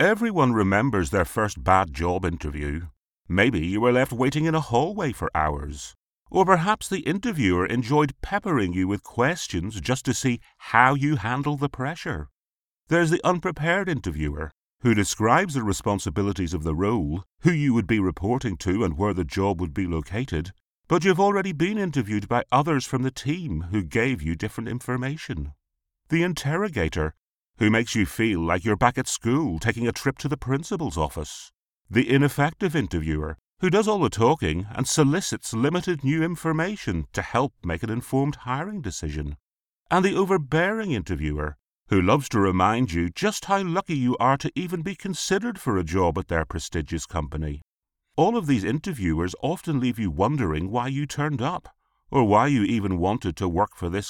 Everyone remembers their first bad job interview. Maybe you were left waiting in a hallway for hours. Or perhaps the interviewer enjoyed peppering you with questions just to see how you handle the pressure. There's the unprepared interviewer, who describes the responsibilities of the role, who you would be reporting to, and where the job would be located. But you've already been interviewed by others from the team who gave you different information. The interrogator, who makes you feel like you're back at school taking a trip to the principal's office. The ineffective interviewer, who does all the talking and solicits limited new information to help make an informed hiring decision. And the overbearing interviewer, who loves to remind you just how lucky you are to even be considered for a job at their prestigious company. All of these interviewers often leave you wondering why you turned up, or why you even wanted to work for this